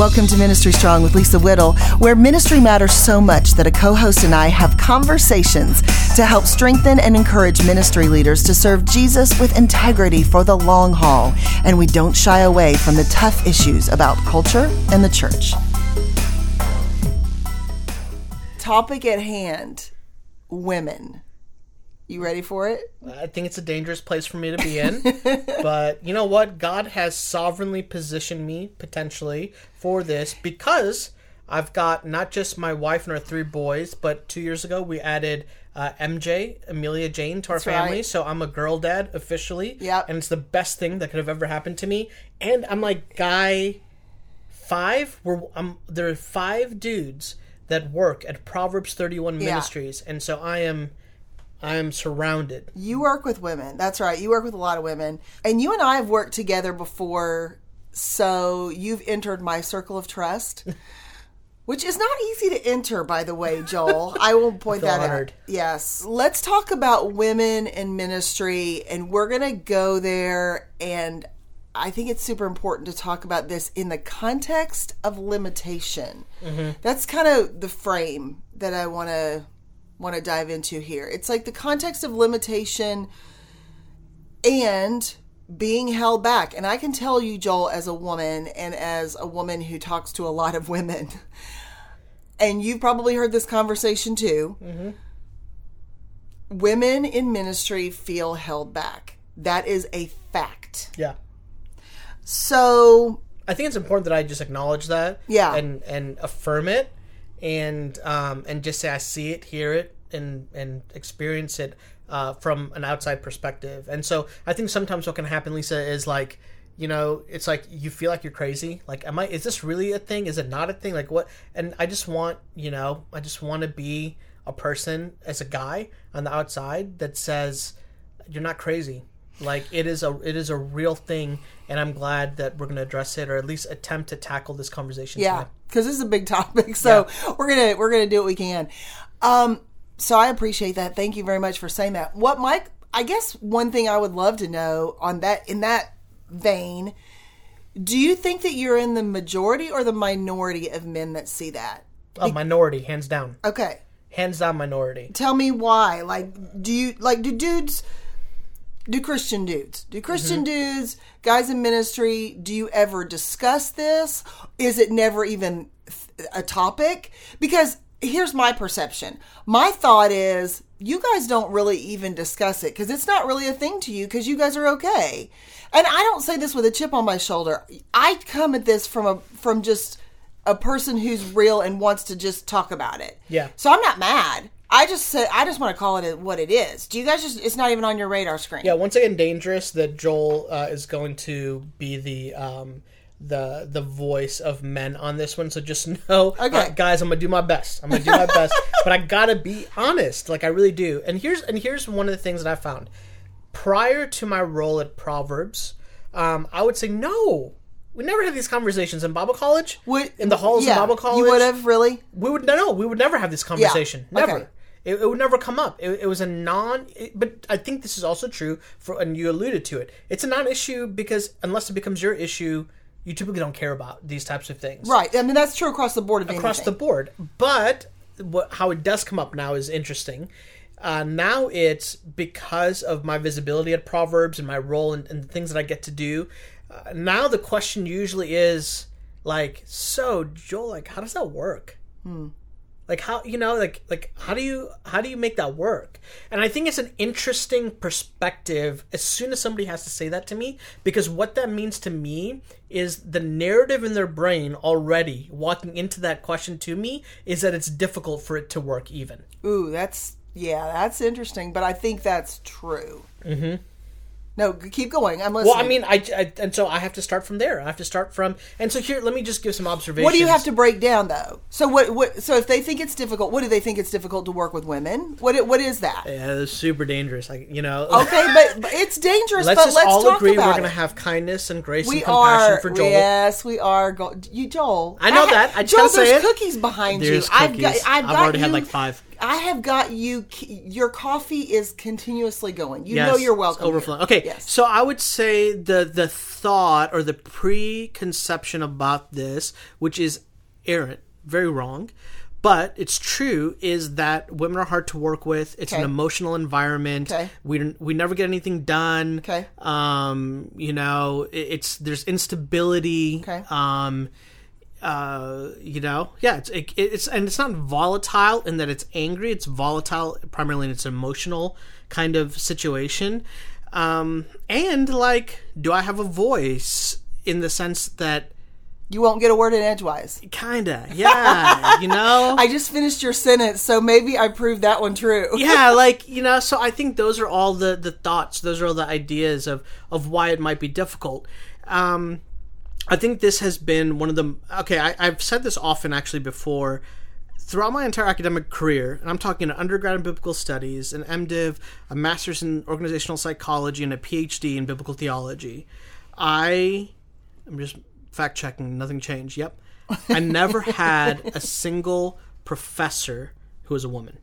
Welcome to Ministry Strong with Lisa Whittle, where ministry matters so much that a co host and I have conversations to help strengthen and encourage ministry leaders to serve Jesus with integrity for the long haul. And we don't shy away from the tough issues about culture and the church. Topic at hand women. You ready for it? I think it's a dangerous place for me to be in. but you know what? God has sovereignly positioned me potentially for this because I've got not just my wife and our three boys, but two years ago we added uh, MJ, Amelia Jane, to our That's family. right. So I'm a girl dad officially. Yeah. And it's the best thing that could have ever happened to me. And I'm like guy five. We're um, there are five dudes that work at Proverbs 31 Yeah. Ministries, and so I am. I am surrounded. You work with women. That's right. You work with a lot of women. And you and I have worked together before. So you've entered my circle of trust, which is not easy to enter, by the way, Joel. I will point that honored. out. Yes. Let's talk about women in ministry. And we're going to go there. And I think it's super important to talk about this in the context of limitation. Mm-hmm. That's kind of the frame that I want to want to dive into here. It's like the context of limitation and being held back. And I can tell you, Joel, as a woman and as a woman who talks to a lot of women, and you've probably heard this conversation too. Mm-hmm. Women in ministry feel held back. That is a fact. Yeah. So, I think it's important that I just acknowledge that, Yeah. and and affirm it, and um and just say I see it, hear it, and and experience it uh, from an outside perspective. And so I think sometimes what can happen, Lisa, is like you know it's like you feel like you're crazy. Like, am I? Is this really a thing? Is it not a thing? Like what? And I just want you know I just want to be a person as a guy on the outside that says you're not crazy like it is a it is a real thing and i'm glad that we're going to address it or at least attempt to tackle this conversation yeah, today. Because this is a big topic. So we're gonna we're gonna do what we can. Um, so I appreciate that. Thank you very much for saying that. What Mike? I guess one thing I would love to know on that in that vein, do you think that you're in the majority or the minority of men that see that? a minority hands down Okay, hands down minority tell me why. Like, do you like do dudes? Do Christian dudes? Do Christian dudes, guys in ministry, do you ever discuss this? Is it never even a topic? Because here's my perception. My thought is you guys don't really even discuss it because it's not really a thing to you because you guys are okay. And I don't say this with a chip on my shoulder. I come at this from a from just a person who's real and wants to just talk about it. Yeah. So I'm not mad. I just said I just want to call it what it is. Do you guys just? It's not even on your radar screen. yeah once again dangerous that joel uh, is going to be the um the the voice of men on this one so just know Okay. uh, guys i'm gonna do my best i'm gonna do my best but i gotta be honest like i really do and here's and here's one of the things that i found prior to my role at proverbs um i would say no we never had these conversations in bible college Would- in the halls yeah, of bible college You would have really. we would no, no, we would never have this conversation. Yeah, okay. It, it would never come up. It, it was a non. It, but I think this is also true for, and you alluded to it. It's a non-issue because unless it becomes your issue, you typically don't care about these types of things Right. I mean, that's true across the board across the board. But what, how it does come up now is interesting. Uh, now it's because of my visibility at Proverbs and my role and, and the things that I get to do. Uh, now the question usually is like, so Joel, like, how does that work? Like how you know like like how do you how do you make that work and i think it's an interesting perspective as soon as somebody has to say that to me because what that means to me is the narrative in their brain already walking into that question to me is that it's difficult for it to work even Ooh, that's yeah, that's interesting. But I think that's true. Mm-hmm. No, keep going. I'm listening. well i mean I, I and so i have to start from there i have to start from and so here let me just give some observations what do you have to break down though? So what? What? So if they think it's difficult, what do they think it's difficult to work with women? What? What is that? yeah that's super dangerous like you know Okay, but, but it's dangerous. let's but let's all agree we're gonna have kindness and grace We and compassion are. for joel Yes, we are. Go, you, Joel. I know ha- that. I Joel, there's cookies behind There's you. I've got. I've, I've got already had like five. I have got you. Your coffee is continuously going. You Yes, know you're welcome. Overflowing. Okay, Yes. so I would say the the thought or the preconception about this, which is errant, very wrong, but it's true, is that women are hard to work with. It's an emotional environment. Okay. We we never get anything done. Okay. Um, you know, it, it's there's instability. Okay. Um, uh, you know, yeah, it's it, it's and it's not volatile in that it's angry. It's volatile primarily in its emotional kind of situation. Um, and like, do I have a voice in the sense that You won't get a word in edgewise. kinda, yeah, you know, I just finished your sentence, so maybe I proved that one true. yeah, like you know. So I think those are all the the thoughts. Those are all the ideas of of why it might be difficult. Um, I think this has been one of the okay. I, I've said this often actually before. Throughout my entire academic career, and I'm talking an undergrad in biblical studies, an MDiv, a master's in organizational psychology, and a PhD in biblical theology, I I'm just fact checking. Nothing changed. Yep, I never had a single professor who was a woman.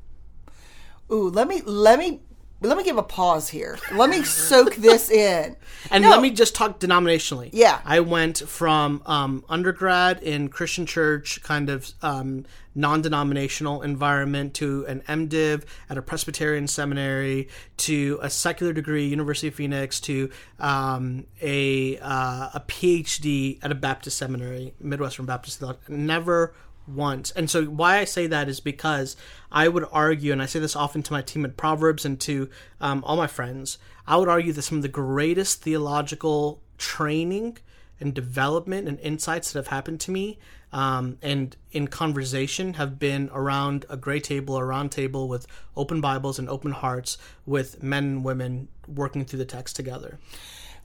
Ooh, let me let me let me give a pause here. Let me soak this in. And No. let me just talk denominationally. Yeah. I went from um, undergrad in Christian church, kind of um, non denominational environment, to an MDiv at a Presbyterian seminary, to a secular degree, University of Phoenix, to um, a, uh, a PhD at a Baptist seminary, Midwestern Baptist. Never once. And so why I say that is because I would argue, and I say this often to my team at Proverbs and to um, all my friends, I would argue that some of the greatest theological training and development and insights that have happened to me um, and in conversation have been around a gray table or round table with open Bibles and open hearts with men and women working through the text together.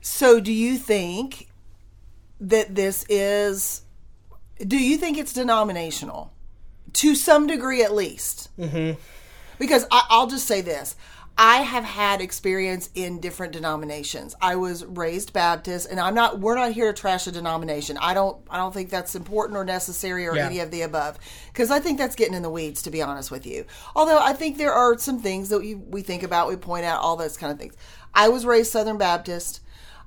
So, do you think that this is? Do you think it's denominational, to some degree at least? Mm-hmm. Because I, I'll just say this: I have had experience in different denominations. I was raised Baptist, and I'm not. We're not here to trash a denomination. I don't. I don't think that's important or necessary or Yeah. any of the above. Because I think that's getting in the weeds, to be honest with you. Although I think there are some things that we, we think about, we point out, all those kind of things. I was raised Southern Baptist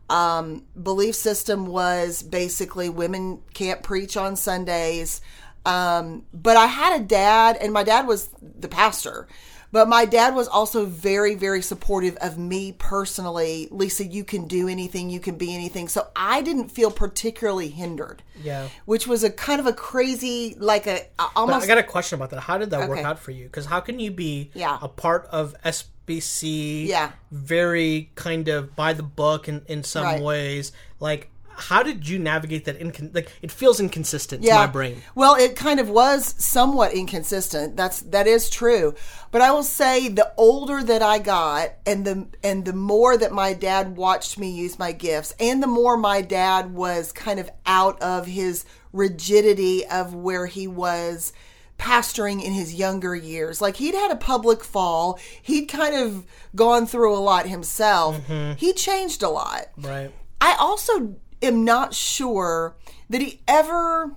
um, belief system was basically women can't preach on Sundays. Um, but I had a dad, and my dad was the pastor. But my dad was also very, very supportive of me personally. Lisa, you can do anything, you can be anything. So I didn't feel particularly hindered. Yeah. Which was a kind of a crazy, like a a- But almost. I got a question about that. How did that work out for you? Because how can you be Yeah. a part of SBC? Yeah. Very kind of by the book in, in some Right. ways. Like, how did you navigate that? Incon- like, it feels inconsistent to my brain. Well, it kind of was somewhat inconsistent. That's that is true. But I will say the older that I got and the and the more that my dad watched me use my gifts and the more my dad was kind of out of his rigidity of where he was pastoring in his younger years. Like he'd had a public fall. He'd kind of gone through a lot himself. Mm-hmm. He changed a lot. Right. I also am not sure that he ever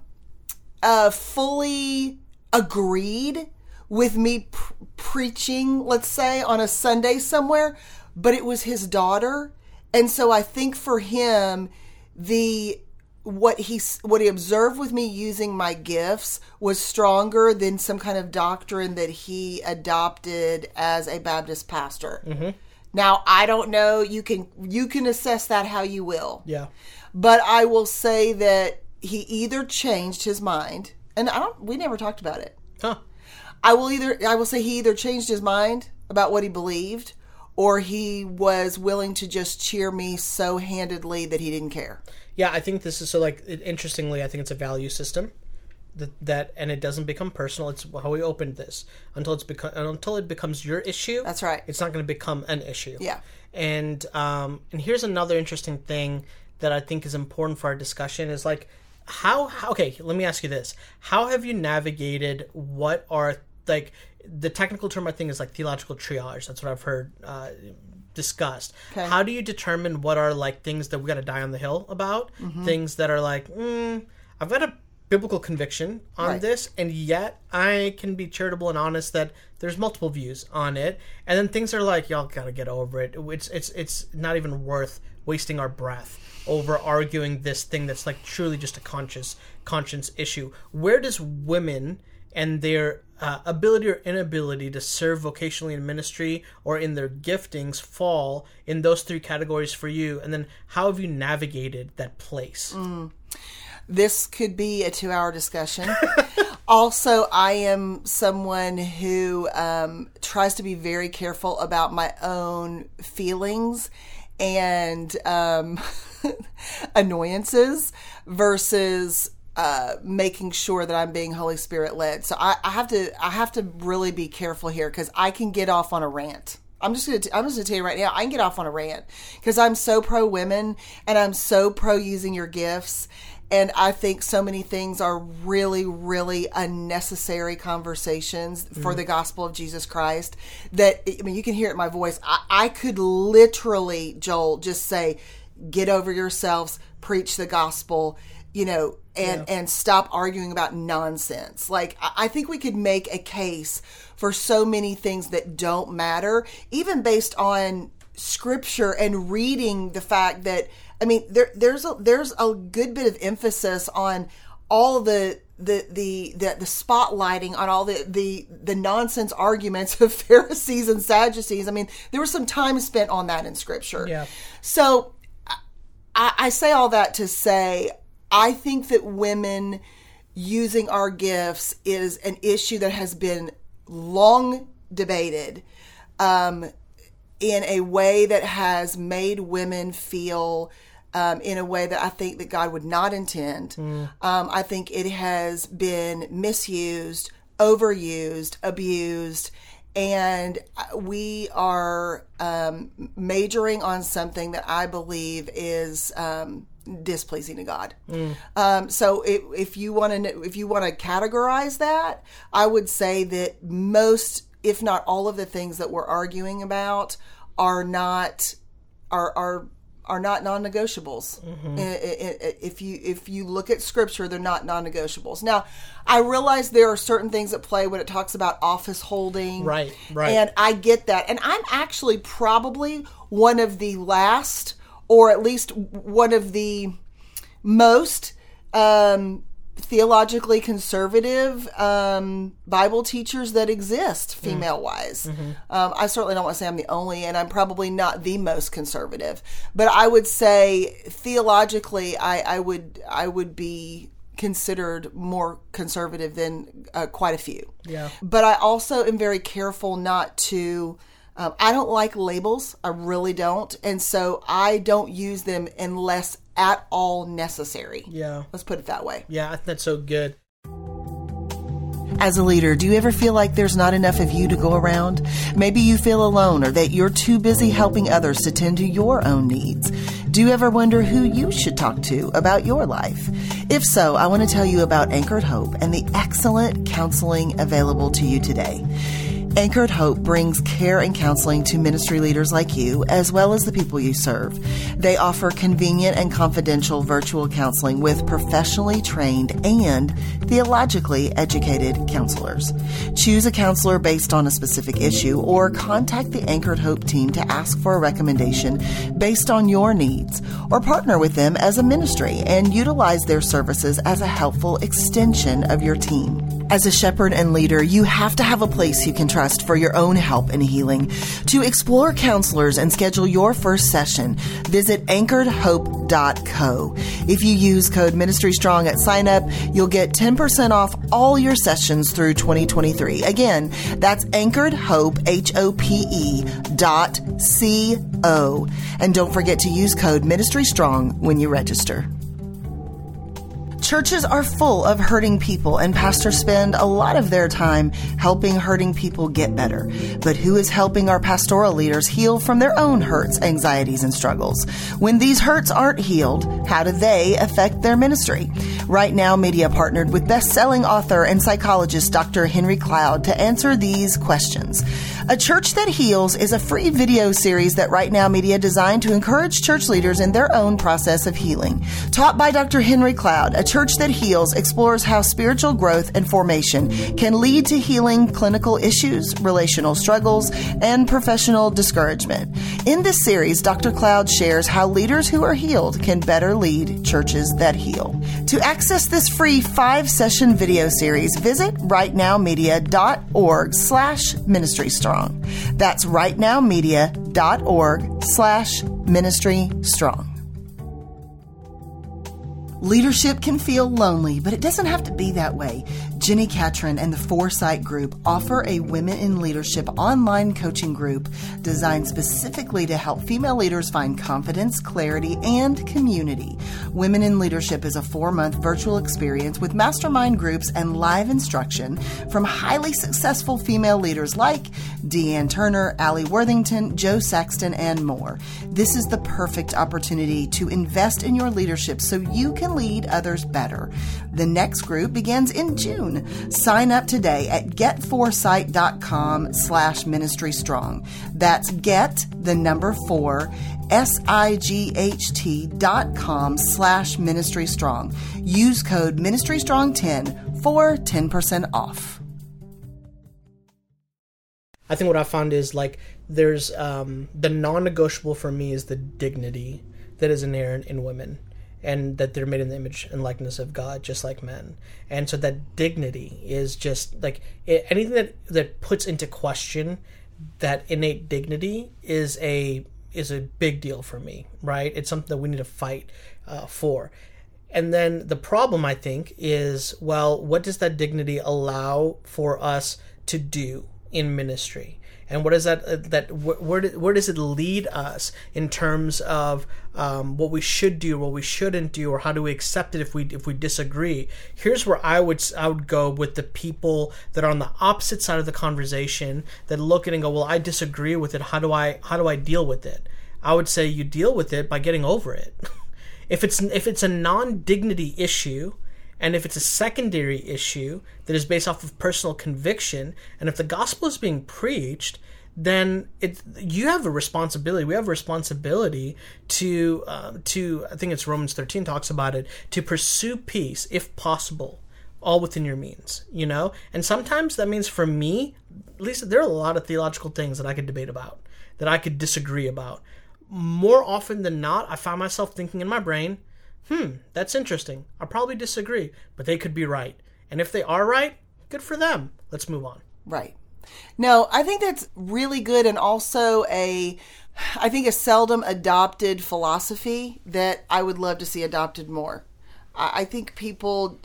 uh, fully agreed with me pr- preaching, let's say, on a Sunday somewhere, but it was his daughter. And so I think for him, the what he what he observed with me using my gifts was stronger than some kind of doctrine that he adopted as a Baptist pastor. Now I don't know. You can you can assess that how you will. Yeah. But I will say that he either changed his mind, and I don't. We never talked about it. Huh. I will either. I will say he either changed his mind about what he believed, or he was willing to just cheer me so handedly that he didn't care. Yeah, I think this is so like it, interestingly, I think it's a value system that that and it doesn't become personal. It's how we opened this until it's become until it becomes your issue. That's right. It's not going to become an issue. Yeah. And um and here's another interesting thing that I think is important for our discussion is like how, how okay, let me ask you this. How have you navigated what are like the technical term I think is like theological triage. That's what I've heard uh, discussed. Okay. How do you determine what are like things that we got to die on the hill about? Mm-hmm. Things that are like, mm, I've got a biblical conviction on Right. this, and yet I can be charitable and honest that there's multiple views on it, and then things are like y'all gotta get over it. It's it's it's not even worth wasting our breath over arguing this thing that's like truly just a conscious conscience issue. Where does women and their uh, ability or inability to serve vocationally in ministry or in their giftings fall in those three categories for you and then how have you navigated that place this could be a two hour discussion. also, I am someone who um, tries to be very careful about my own feelings and um, annoyances versus uh, making sure that I'm being Holy Spirit led. So I, I have to I have to really be careful here because I can get off on a rant. I'm just gonna t- I'm just gonna tell you right now I can get off on a rant because I'm so pro women and I'm so pro using your gifts and I think so many things are really really unnecessary conversations for the mm-hmm. gospel of Jesus Christ that I mean you can hear it in my voice. I, I could literally Joel just say get over yourselves preach the gospel you know and and stop arguing about nonsense. Like I think we could make a case for so many things that don't matter even based on scripture and reading the fact that i mean there there's a there's a good bit of emphasis on all the the the the, the spotlighting on all the, the the nonsense arguments of Pharisees and Sadducees. I mean, there was some time spent on that in Scripture. Yeah. So I, I say all that to say I think that women using our gifts is an issue that has been long debated um, in a way that has made women feel um, in a way that I think that God would not intend. Um, I think it has been misused, overused, abused, and we are um, majoring on something that I believe is um, displeasing to God. Um, so if, if you want to if you want to categorize that, I would say that most, if not all of the things that we're arguing about are not are are are not non-negotiables. I- If you if you look at scripture, they're not non-negotiables. Now, I realize there are certain things at play when it talks about office holding, Right, right. And I get that, and I'm actually probably one of the last, or at least one of the most um, theologically conservative um, Bible teachers that exist, female wise. Um, I certainly don't want to say I'm the only, and I'm probably not the most conservative, but I would say theologically, I, I would I would be considered more conservative than uh, quite a few. Yeah. But I also am very careful not to. Um, I don't like labels. I really don't, and so I don't use them unless at all necessary. yeah Let's put it that way. yeah i think that's so good As a leader, do you ever feel like there's not enough of you to go around? Maybe you feel alone or that you're too busy helping others to tend to your own needs. Do you ever wonder who you should talk to about your life? If so, I want to tell you about Anchored Hope and the excellent counseling available to you today. Anchored Hope brings care and counseling to ministry leaders like you, as well as the people you serve. They offer convenient and confidential virtual counseling with professionally trained and theologically educated counselors. Choose a counselor based on a specific issue or contact the Anchored Hope team to ask for a recommendation based on your needs, or partner with them as a ministry and utilize their services as a helpful extension of your team. As a shepherd and leader, you have to have a place you can trust for your own help and healing. To explore counselors and schedule your first session, visit anchoredhope.co. If you use code Ministry Strong at sign up, you'll get 10% off all your sessions through 2023. Again, that's anchoredhope, H-O-P-E dot C-O. And don't forget to use code Ministry Strong when you register. Churches are full of hurting people, and pastors spend a lot of their time helping hurting people get better. But who is helping our pastoral leaders heal from their own hurts, anxieties, and struggles? When these hurts aren't healed, how do they affect their ministry? Right Now Media partnered with best-selling author and psychologist Dr. Henry Cloud to answer these questions. A Church That Heals is a free video series that Right Now Media designed to encourage church leaders in their own process of healing. Taught by Dr. Henry Cloud, A Church That Heals explores how spiritual growth and formation can lead to healing clinical issues, relational struggles, and professional discouragement. In this series, Dr. Cloud shares how leaders who are healed can better lead churches that heal. To access this free five-session video series, visit rightnowmedia.org slash ministry strong. That's rightnowmedia.org slash ministry strong. Leadership can feel lonely, but it doesn't have to be that way. Jenni Catron and the Foresight Group offer a Women in Leadership online coaching group designed specifically to help female leaders find confidence, clarity, and community. Women in Leadership is a four month virtual experience with mastermind groups and live instruction from highly successful female leaders like Dee Ann Turner, Alli Worthington, Jo Saxton, and more. This is the perfect opportunity to invest in your leadership so you can lead others better. The next group begins in June. Sign up today at getforesight.com slash ministry strong. That's get the number four S-I-G-H-T dot com slash ministry strong. Use code ministry strong 10 for 10% off. I think what I found is like there's um, the non-negotiable for me is the dignity that is inherent in women and that they're made in the image and likeness of God, just like men. And so that dignity is just like it, anything that that puts into question that innate dignity is a is a big deal for me, right? It's something that we need to fight uh, for. And then the problem, I think, is well, what does that dignity allow for us to do in ministry? and what is that uh, that where where does it lead us in terms of um, what we should do, what we shouldn't do, or how do we accept it if we if we disagree? Here's where I would I would go with the people that are on the opposite side of the conversation that look at it and go, well, I disagree with it. How do I how do I deal with it? I would say you deal with it by getting over it. if it's if it's a non dignity issue and if it's a secondary issue that is based off of personal conviction, and if the gospel is being preached, then it you have a responsibility. We have a responsibility to uh, to I think it's Romans thirteen talks about it to pursue peace if possible, all within your means. You know, and sometimes that means for me, at least there are a lot of theological things that I could debate about, that I could disagree about. More often than not, I find myself thinking in my brain, hmm, that's interesting. I probably disagree, but they could be right. And if they are right, good for them. Let's move on. Right. No, I think that's really good and also a I think a seldom adopted philosophy that I would love to see adopted more. I, I think people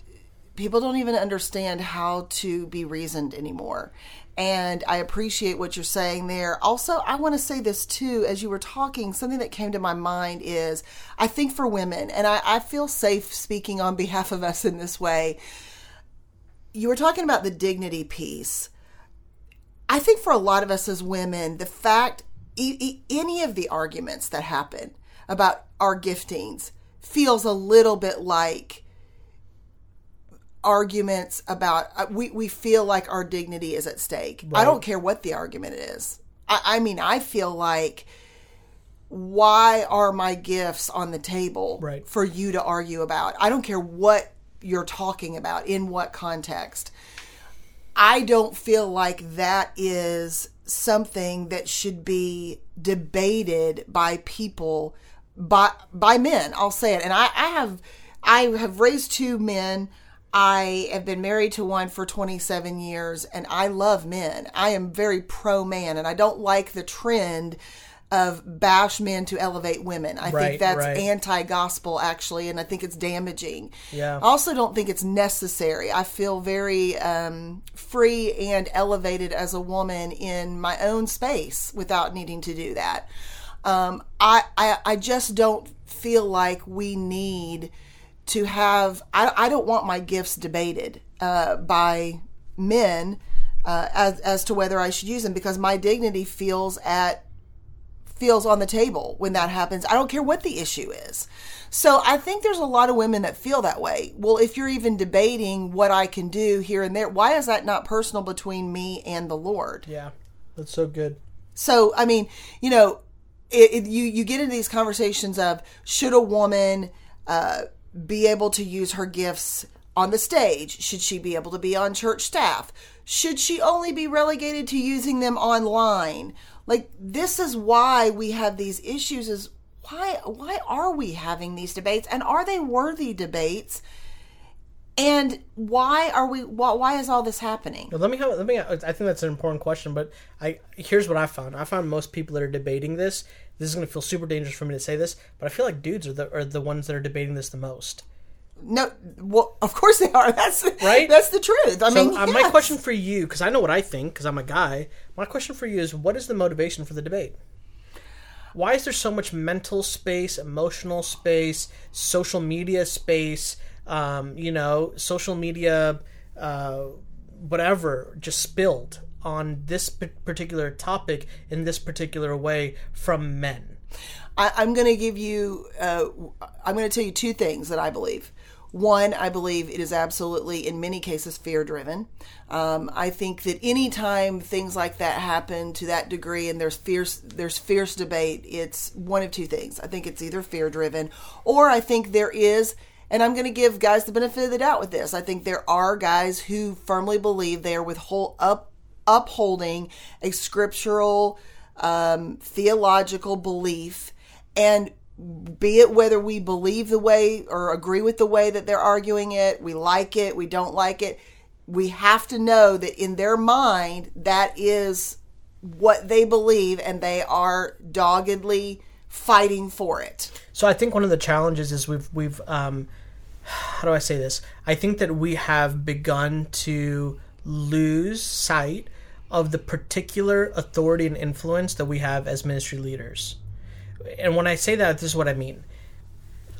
people don't even understand how to be reasoned anymore. And I appreciate what you're saying there. Also, I want to say this too, as you were talking, something that came to my mind is I think for women, and I, I feel safe speaking on behalf of us in this way. You were talking about the dignity piece. I think for a lot of us as women, the fact, e- e- any of the arguments that happen about our giftings feels a little bit like arguments about uh, we, we feel like our dignity is at stake. Right. i don't care what the argument is. I, I mean i feel like why are my gifts on the table right. for you to argue about? I don't care what you're talking about in what context. I don't feel like that is something that should be debated by people by by men. I'll say it. And i, I have i have raised two men I have been married to one for 27 years and I love men. I am very pro man and I don't like the trend of bash men to elevate women. I right, think that's right. anti gospel actually and I think it's damaging. Yeah. I also don't think it's necessary. I feel very um, free and elevated as a woman in my own space without needing to do that. Um, I, I I just don't feel like we need to have I, I don't want my gifts debated uh, by men uh, as as to whether I should use them because my dignity feels at feels on the table when that happens. I don't care what the issue is. So I think there's a lot of women that feel that way. Well, if you're even debating what I can do here and there, why is that not personal between me and the Lord? Yeah, that's so good. So I mean, you know, it, it, you you get into these conversations of should a woman uh, be able to use her gifts on the stage? Should she be able to be on church staff? Should she only be relegated to using them online? Like this is why we have these issues is why why are we having these debates and are they worthy debates? And why are we why, why is all this happening? Let me have, let me I think that's an important question, but I here's what I found. I found most people that are debating this this is going to feel super dangerous for me to say this, but I feel like dudes are the are the ones that are debating this the most. No, well, of course they are. That's right. That's the truth. I so, mean, uh, yes. my question for you, because I know what I think, because I'm a guy. My question for you is, what is the motivation for the debate? Why is there so much mental space, emotional space, social media space? Um, you know, social media, uh, whatever, just spilled on this particular topic in this particular way from men? I, am going to give you, uh, I'm going to tell you two things that I believe. One, I believe it is absolutely, in many cases, fear driven. Um, I think that anytime things like that happen to that degree and there's fierce, there's fierce debate, it's one of two things. I think it's either fear driven, or I think there is and I'm going to give guys the benefit of the doubt with this. I think there are guys who firmly believe they are withhold up upholding a scriptural um, theological belief and be it whether we believe the way or agree with the way that they're arguing it, we like it, we don't like it, we have to know that in their mind, that is what they believe and they are doggedly fighting for it. So I think one of the challenges is we've, we've, um, how do I say this? I think that we have begun to lose sight of the particular authority and influence that we have as ministry leaders. And when I say that, this is what I mean.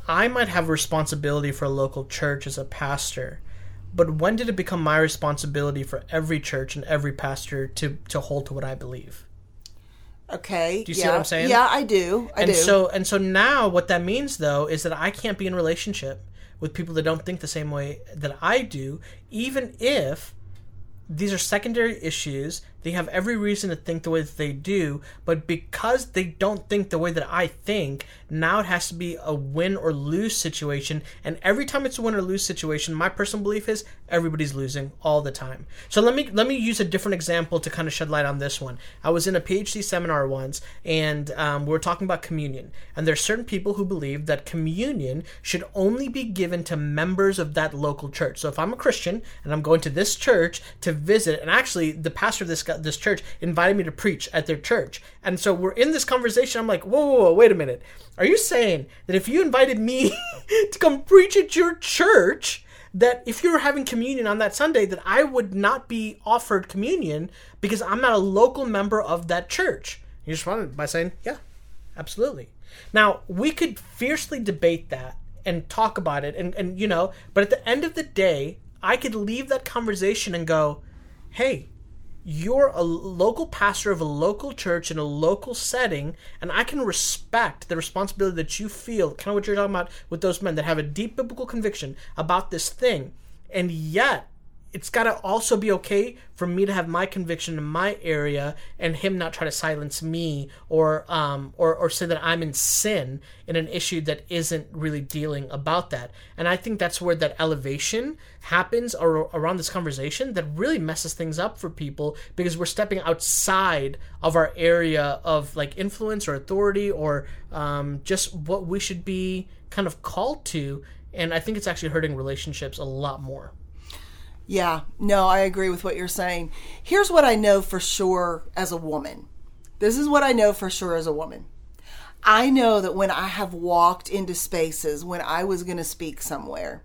I might have responsibility for a local church as a pastor, but when did it become my responsibility for every church and every pastor to, to hold to what I believe? Okay. Do you yeah. see what I'm saying? Yeah, I do. I and do. so and so now what that means though is that I can't be in relationship with people that don't think the same way that I do, even if these are secondary issues. They have every reason to think the way that they do, but because they don't think the way that I think, now it has to be a win or lose situation. And every time it's a win or lose situation, my personal belief is everybody's losing all the time. So let me let me use a different example to kind of shed light on this one. I was in a PhD seminar once, and um, we were talking about communion. And there's certain people who believe that communion should only be given to members of that local church. So if I'm a Christian and I'm going to this church to visit, and actually the pastor of this this church invited me to preach at their church, and so we're in this conversation. I'm like, whoa, whoa, whoa wait a minute. Are you saying that if you invited me to come preach at your church, that if you were having communion on that Sunday, that I would not be offered communion because I'm not a local member of that church? You responded by saying, yeah, absolutely. Now, we could fiercely debate that and talk about it and, and you know, but at the end of the day, I could leave that conversation and go, hey, you're a local pastor of a local church in a local setting, and I can respect the responsibility that you feel, kind of what you're talking about with those men that have a deep biblical conviction about this thing. And yet, it's got to also be okay for me to have my conviction in my area and him not try to silence me or um or or say that I'm in sin in an issue that isn't really dealing about that. And I think that's where that elevation happens or around this conversation that really messes things up for people because we're stepping outside of our area of like influence or authority or um, just what we should be kind of called to. And I think it's actually hurting relationships a lot more. Yeah, no, I agree with what you're saying. Here's what I know for sure as a woman. This is what I know for sure as a woman. I know that when I have walked into spaces when I was going to speak somewhere,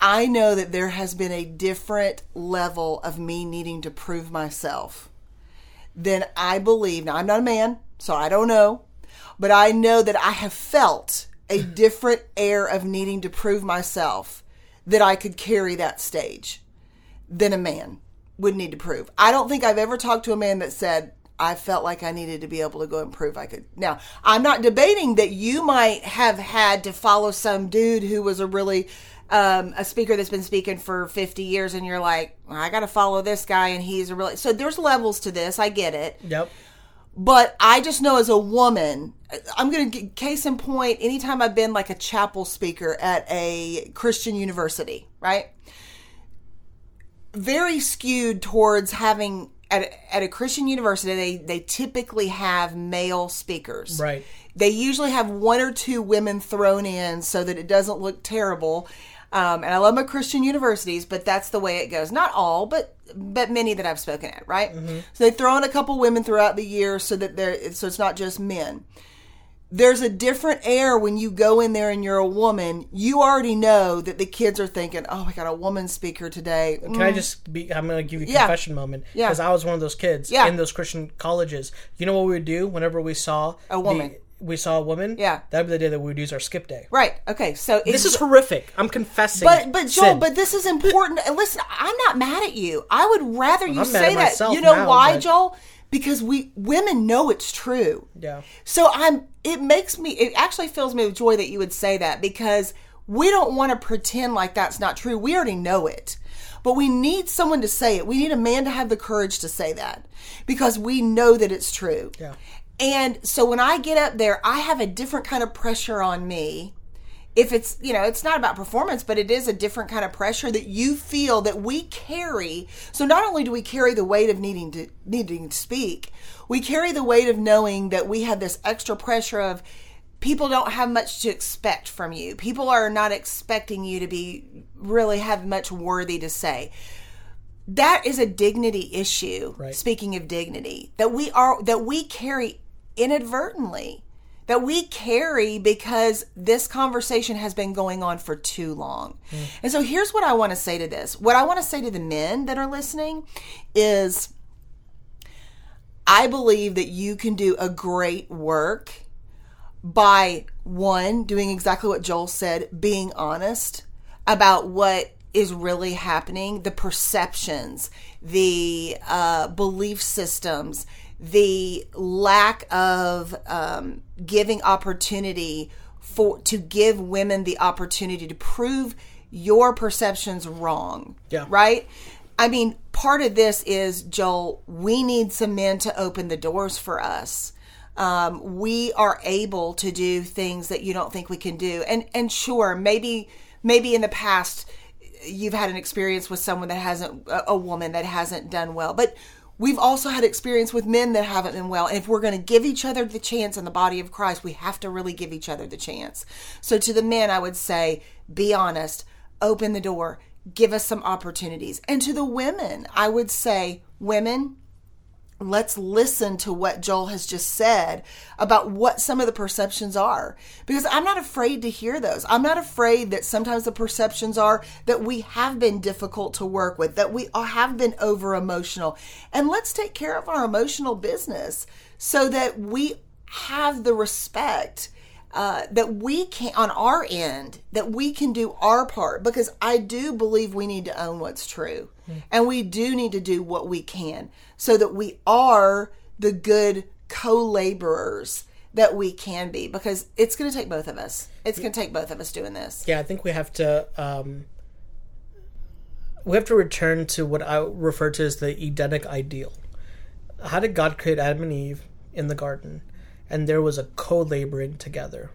I know that there has been a different level of me needing to prove myself than I believe. Now, I'm not a man, so I don't know, but I know that I have felt a different air of needing to prove myself that I could carry that stage than a man would need to prove. I don't think I've ever talked to a man that said, I felt like I needed to be able to go and prove I could. Now, I'm not debating that you might have had to follow some dude who was a really um, a speaker that's been speaking for 50 years, and you're like, I got to follow this guy, and he's a really. So there's levels to this. I get it. Yep. But I just know as a woman, I'm going to case in point, anytime I've been like a chapel speaker at a Christian university, right? Very skewed towards having at, at a Christian university, they, they typically have male speakers. Right. They usually have one or two women thrown in so that it doesn't look terrible. Um, and I love my Christian universities, but that's the way it goes. Not all, but but many that I've spoken at, right? So they throw in a couple women throughout the year so that they're so it's not just men. There's a different air when you go in there and you're a woman. You already know that the kids are thinking, "Oh, I got a woman speaker today." Can I mm. just be? I'm going to give you a Yeah. confession moment. Yeah. Because I was one of those kids Yeah. in those Christian colleges. You know what we would do whenever we saw A woman. The, we saw a woman. Yeah. That'd be the day that we would use our skip day. Right. Okay. So This is horrific. I'm confessing. But but Joel, sin. but this is important. Listen, I'm not mad at you. I would rather you I'm say at that. You know now, why, Joel? Because we women know it's true. yeah. So I'm. It makes me. It actually fills me with joy that you would say that because we don't want to pretend like that's not true. We already know it. But we need someone to say it. We need a man to have the courage to say that because we know that it's true. Yeah. And so when I get up there, I have a different kind of pressure on me. If it's, you know, it's not about performance, but it is a different kind of pressure that you feel that we carry. So not only do we carry the weight of needing to needing to speak, we carry the weight of knowing that we have this extra pressure of people don't have much to expect from you. People are not expecting you to be really have much worthy to say that is a dignity issue Right. speaking of dignity that we are that we carry inadvertently that we carry because this conversation has been going on for too long. And so here's what I want to say to this. What I want to say to the men that are listening is I believe that you can do a great work by one doing exactly what Joel said, being honest about what is really happening, the perceptions, the uh, belief systems, the lack of um, giving opportunity for to give women the opportunity to prove your perceptions wrong. Yeah. Right? I mean, part of this is Joel, we need some men to open the doors for us. Um, we are able to do things that you don't think we can do. And and sure, maybe maybe in the past you've had an experience with someone that hasn't a a woman that hasn't done well. But we've also had experience with men that haven't been well. And if we're going to give each other the chance in the body of Christ, we have to really give each other the chance. So to the men, I would say, be honest, open the door, give us some opportunities. And to the women, I would say, women, let's listen to what Joel has just said about what some of the perceptions are. Because I'm not afraid to hear those. I'm not afraid that sometimes the perceptions are that we have been difficult to work with, that we have been over emotional. And let's take care of our emotional business so that we have the respect uh, that we can on our end that we can do our part because I do believe we need to own what's true and we do need to do what we can so that we are the good co-laborers that we can be because it's going to take both of us. It's going to take both of us doing this. Yeah, I think we have to um, we have to return to what I refer to as the Edenic ideal. How did God create Adam and Eve in the garden? And there was a co-laboring together.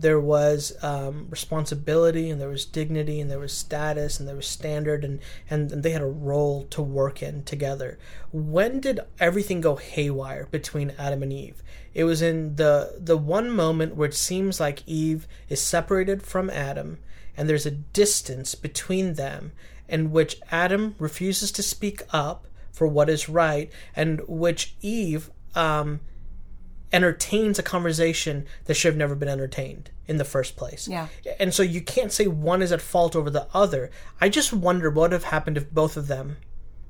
There was um, responsibility, and there was dignity, and there was status, and there was standard, and, and and they had a role to work in together. When did everything go haywire between Adam and Eve? It was in the the one moment where it seems like Eve is separated from Adam, and there's a distance between them, in which Adam refuses to speak up for what is right, and which Eve um, entertains a conversation that should have never been entertained in the first place. Yeah. And so you can't say one is at fault over the other. I just wonder what would have happened if both of them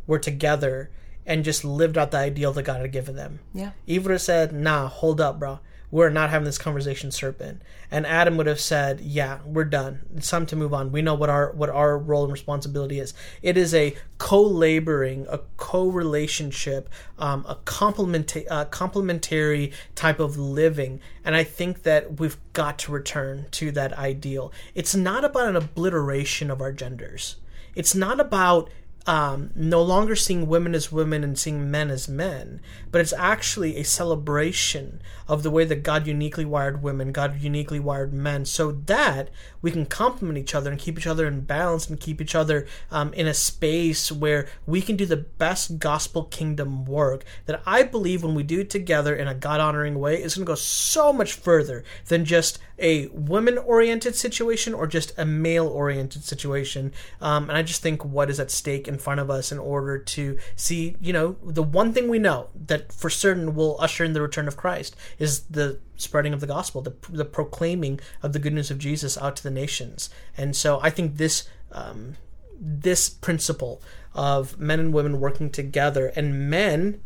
were together and just lived out the ideal that God had given them. Yeah. Eve would have said, nah, hold up, bro. We're not having this conversation serpent. And adam would have said yeah we're done. It's time to move on. We know what our what our role and responsibility is. It is a co-laboring a co-relationship um, a complement complementary type of living. And i think that we've got to return to that ideal. It's not about an obliteration of our genders. It's not about um, no longer seeing women as women and seeing men as men, but it's actually a celebration of the way that God uniquely wired women, God uniquely wired men, so that we can complement each other and keep each other in balance and keep each other um, in a space where we can do the best gospel kingdom work that I believe when we do together in a God honoring way is going to go so much further than just a women oriented situation or just a male oriented situation. Um, and I just think what is at stake in front of us in order to see, you know, the one thing we know that for certain will usher in the return of Christ is the spreading of the gospel, the, the proclaiming of the goodness of Jesus out to the nations. And so I think this um, this principle of men and women working together and men,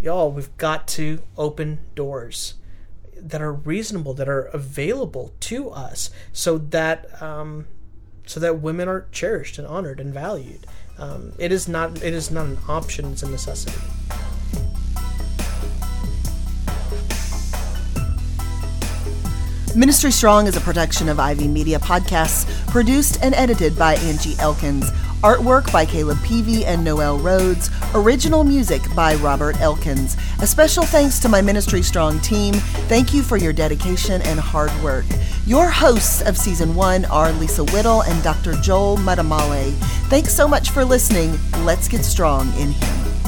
y'all, we've got to open doors that are reasonable, that are available to us, so that um, so that women are cherished and honored and valued. Um, it is not it is not an option; it's a necessity. Ministry Strong is a production of Ivy Media Podcasts, produced and edited by Angie Elkins. Artwork by Caleb Peavy and Noel Rhodes. Original music by Robert Elkins. A special thanks to my Ministry Strong team. Thank you for your dedication and hard work. Your hosts of season one are Lisa Whittle and Dr. Joel Muddamalle. Thanks so much for listening. Let's get strong in Him.